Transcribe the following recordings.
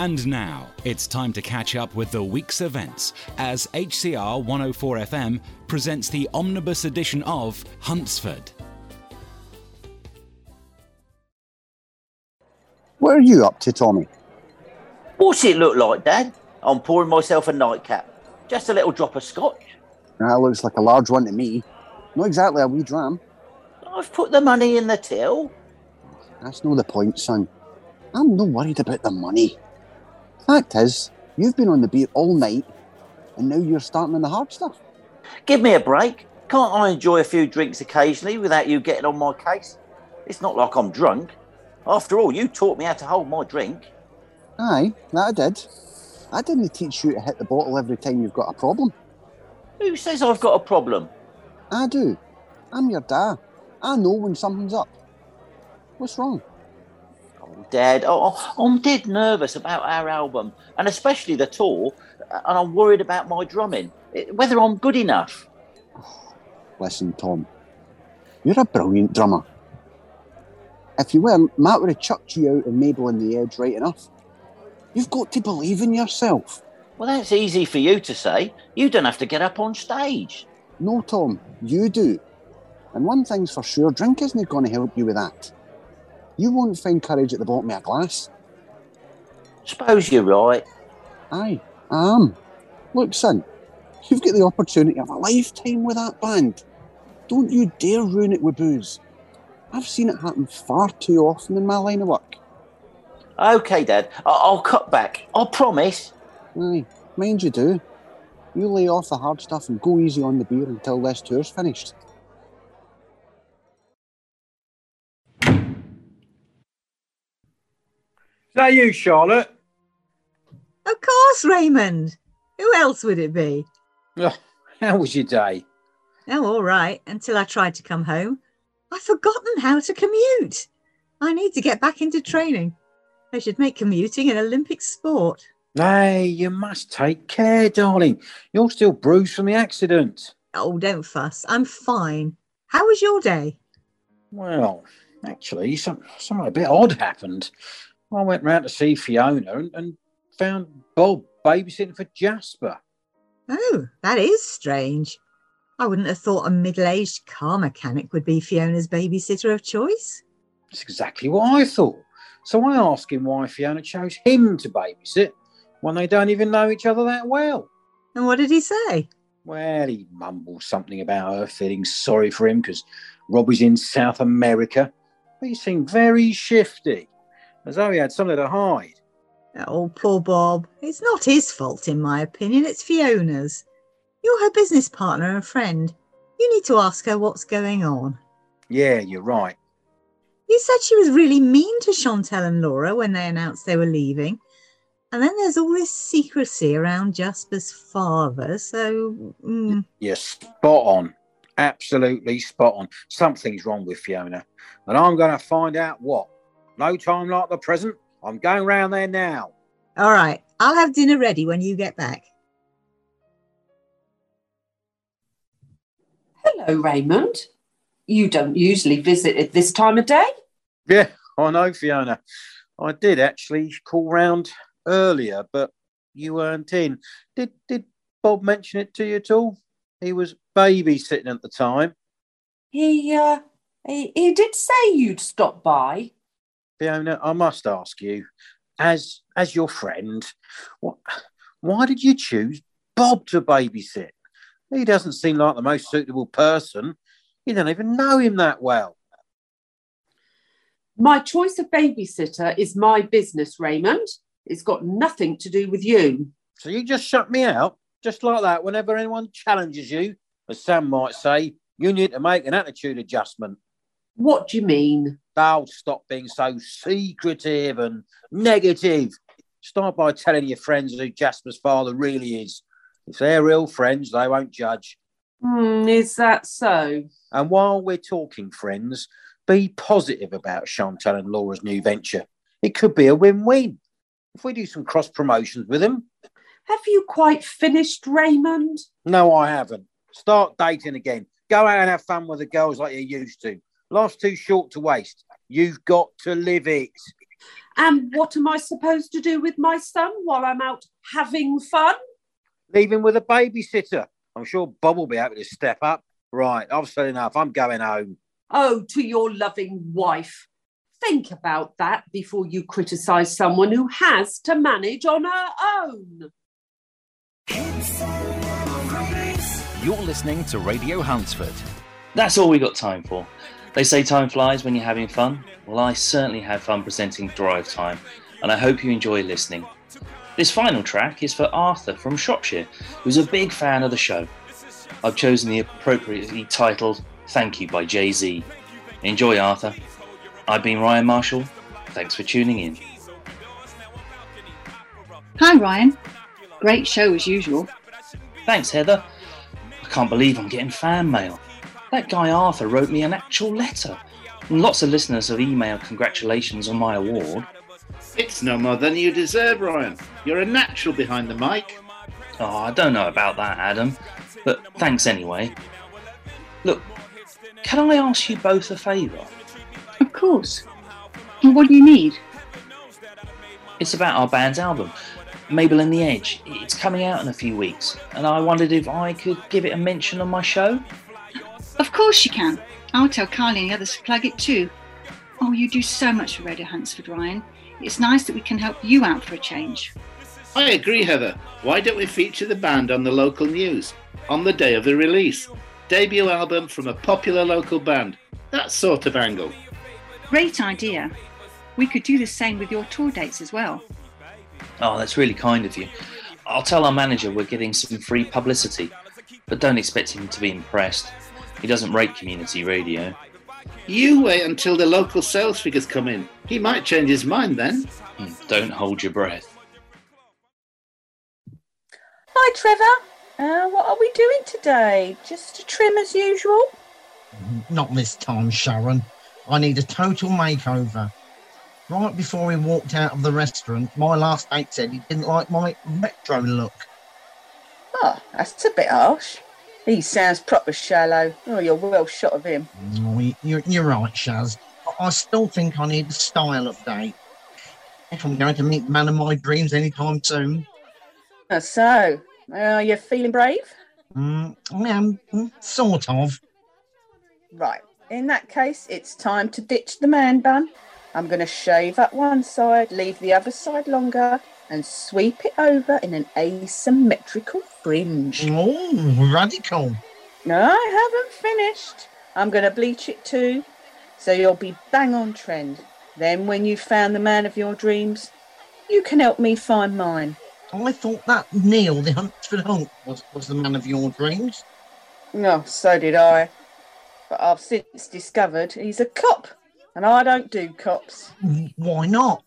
And now it's time to catch up with the week's events as HCR 104 FM presents the omnibus edition of Huntsford. What are you up to, Tommy? What's it look like, Dad? I'm pouring myself a nightcap. Just a little drop of scotch. That looks like a large one to me. Not exactly a wee dram. I've put the money in the till. That's no the point, son. I'm not worried about the money. Fact is, you've been on the beat all night, and now you're starting on the hard stuff. Give me a break. Can't I enjoy a few drinks occasionally without you getting on my case? It's not like I'm drunk. After all, you taught me how to hold my drink. Aye, that I did. I didn't teach you to hit the bottle every time you've got a problem. Who says I've got a problem? I do. I'm your dad. I know when something's up. What's wrong? Oh, Dad, oh, I'm dead nervous about our album, and especially the tour, and I'm worried about my drumming, whether I'm good enough. Listen, Tom, you're a brilliant drummer. If you weren't, Matt would have chucked you out and Mabel and the Edge right enough. You've got to believe in yourself. Well, that's easy for you to say. You don't have to get up on stage. No, Tom, you do. And one thing's for sure, drink isn't going to help you with that. You won't find courage at the bottom of a glass. Suppose you're right. Aye, I am. Look, son, you've got the opportunity of a lifetime with that band. Don't you dare ruin it with booze. I've seen it happen far too often in my line of work. Okay, Dad, I- I'll cut back. I promise. Aye, mind you do. You lay off the hard stuff and go easy on the beer until this tour's finished. That you, Charlotte? Of course, Raymond. Who else would it be? Oh, how was your day? Oh, all right, until I tried to come home. I've forgotten how to commute. I need to get back into training. They should make commuting an Olympic sport. Nay, you must take care, darling. You're still bruised from the accident. Oh, don't fuss. I'm fine. How was your day? Well, actually, some, something a bit odd happened. I went round to see Fiona and, and found Bob babysitting for Jasper. Oh, that is strange. I wouldn't have thought a middle aged car mechanic would be Fiona's babysitter of choice. That's exactly what I thought. So I asked him why Fiona chose him to babysit when they don't even know each other that well. And what did he say? Well, he mumbled something about her feeling sorry for him because Robbie's in South America. But he seemed very shifty, as though he had something to hide. Oh, poor Bob. It's not his fault, in my opinion. It's Fiona's. You're her business partner and friend. You need to ask her what's going on. Yeah, you're right. You said she was really mean to Chantel and Laura when they announced they were leaving. And then there's all this secrecy around Jasper's father. So, mm, You're spot on. Absolutely spot on. Something's wrong with Fiona. And I'm going to find out what. No time like the present. I'm going round there now. all right, I'll have dinner ready when you get back. Hello, Raymond. You don't usually visit at this time of day. Yeah, I know, Fiona. I did actually call round earlier, but you weren't in. Did did Bob mention it to you at all? He was babysitting at the time. He, uh, he, he did say you'd stop by. Fiona, I must ask you, as as your friend, what, why did you choose Bob to babysit? He doesn't seem like the most suitable person. You don't even know him that well. My choice of babysitter is my business, Raymond. It's got nothing to do with you. So you just shut me out, just like that, whenever anyone challenges you, as Sam might say, you need to make an attitude adjustment. What do you mean? Oh, stop being so secretive and negative. Start by telling your friends who Jasper's father really is. If they're real friends, they won't judge. Hmm, is that so? And while we're talking friends, be positive about Chantal and Laura's new venture. It could be a win win. If we do some cross promotions with them, Have you quite finished, Raymond? no, I haven't. Start dating again. Go out and have fun with the girls like you used to. Life's too short to waste. You've got to live it. And what am I supposed to do with my son while I'm out having fun? Leave him with a babysitter. I'm sure Bob will be able to step up. Right, I've said enough. I'm going home. Oh, to your loving wife. Think about that before you criticise someone who has to manage on her own. You're listening to Radio Huntsford. That's all we got time for. They say time flies when you're having fun. Well, I certainly had fun presenting Drive Time, and I hope you enjoy listening. This final track is for Arthur from Shropshire, who's a big fan of the show. I've chosen the appropriately titled Thank You by Jay Z. Enjoy, Arthur. I've been Ryan Marshall. Thanks for tuning in. Hi, Ryan. Great show as usual. Thanks, Heather. I can't believe I'm getting fan mail. That guy Arthur wrote me an actual letter. And lots of listeners have emailed congratulations on my award. It's no more than you deserve, Ryan. You're a natural behind the mic. Oh, I don't know about that, Adam, but thanks anyway. Look, can I ask you both a favour? Of course. And what do you need? It's about our band's album, Mabel and the Edge. It's coming out in a few weeks, and I wondered if I could give it a mention on my show. Of course you can. I'll tell Carly and the others to plug it too. Oh, you do so much for Radio Huntsford, Ryan. It's nice that we can help you out for a change. I agree, Heather. Why don't we feature the band on the local news on the day of the release? Debut album from a popular local band. That sort of angle. Great idea. We could do the same with your tour dates as well. Oh, that's really kind of you. I'll tell our manager we're getting some free publicity, but don't expect him to be impressed. He doesn't rate community radio. You wait until the local sales figures come in. He might change his mind then. Hmm, Don't hold your breath. Hi, Trevor. Uh, what are we doing today? Just a trim as usual? Not this time, Sharon. I need a total makeover. Right before he walked out of the restaurant, my last mate said he didn't like my retro look. Oh, that's a bit harsh. He sounds proper shallow. Oh, you're well shot of him. Oh, you're, you're right, Shaz. I- I still think I need a style update. If I'm going to meet the man of my dreams anytime soon. Uh, so, are you feeling brave? Mm, I am, mm, sort of. Right. In that case, it's time to ditch the man bun. I'm going to shave up one side, leave the other side longer, and sweep it over in an asymmetrical fringe. Oh, radical. No, I haven't finished. I'm going to bleach it too, so you'll be bang on trend. Then, when you've found the man of your dreams, you can help me find mine. I thought that Neil, the Huntsford Hunk, was, was the man of your dreams. No, so did I. But I've since discovered he's a cop, and I don't do cops. Why not?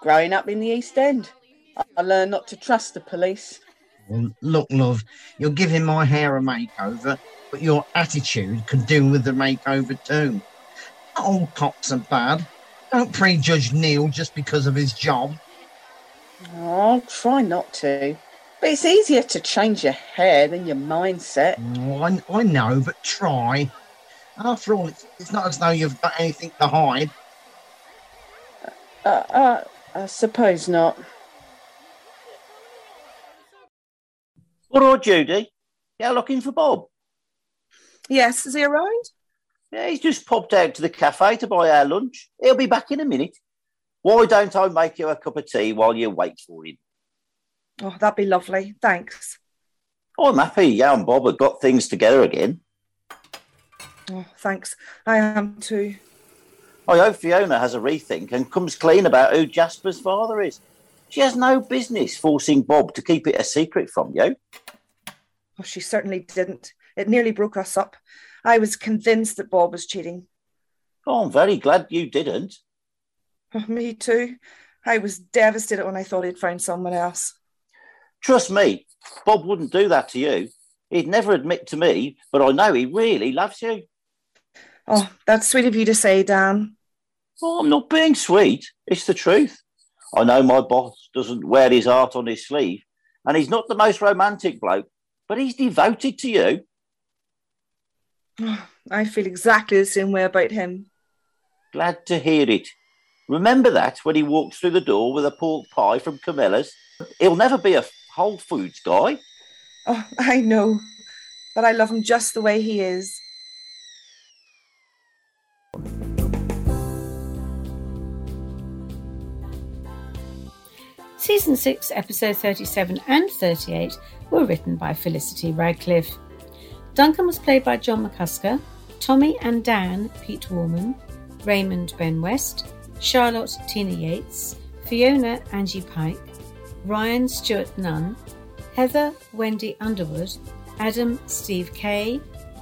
Growing up in the East End, I- learned not to trust the police. Well, look, love, you're giving my hair a makeover, but your attitude could do with the makeover too. Not all cops are bad. Don't prejudge Neil just because of his job. I'll try not to. But it's easier to change your hair than your mindset. Oh, I, I know, but try. After all, it's, it's not as though you've got anything to hide. Uh, uh, I suppose not. All right, Judy. Yeah, looking for Bob. Yes, is he around? Yeah, he's just popped out to the cafe to buy our lunch. He'll be back in a minute. Why don't I make you a cup of tea while you wait for him? Oh, that'd be lovely. Thanks. Oh, I'm happy you and Bob have got things together again. Oh, thanks. I am too. I hope Fiona has a rethink and comes clean about who Jasper's father is. She has no business forcing Bob to keep it a secret from you. Oh, she certainly didn't. It nearly broke us up. I was convinced that Bob was cheating. Oh, I'm very glad you didn't. Oh, me too. I was devastated when I thought he'd found someone else. Trust me, Bob wouldn't do that to you. He'd never admit to me, but I know he really loves you. Oh, that's sweet of you to say, Dan. Oh, I'm not being sweet. It's the truth. I know my boss doesn't wear his heart on his sleeve, and he's not the most romantic bloke, but he's devoted to you. I feel exactly the same way about him. Glad to hear it. Remember that when he walks through the door with a pork pie from Camilla's? He'll never be a Whole Foods guy. Oh, I know, but I love him just the way he is. Season 6, episode 37 and 38 were written by Felicity Radcliffe. Duncan was played by John McCusker, Tommy and Dan, Pete Warman, Raymond Ben West, Charlotte Tina Yates, Fiona Angie Pike, Ryan Stewart Nunn, Heather Wendy Underwood, Adam Steve Kay,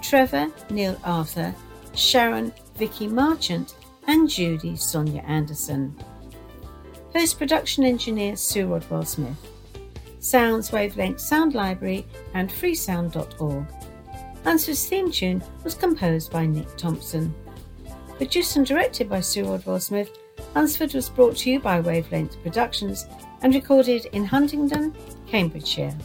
Trevor Neil Arthur, Sharon Vicky Marchant, and Judy Sonia Anderson. Post production engineer Sue Rodwell Smith. Sounds Wavelength Sound Library and freesound.org. Huntsford's theme tune was composed by Nick Thompson. Produced and directed by Sue Rodwell Smith, Hunsford was brought to you by Wavelength Productions and recorded in Huntingdon, Cambridgeshire.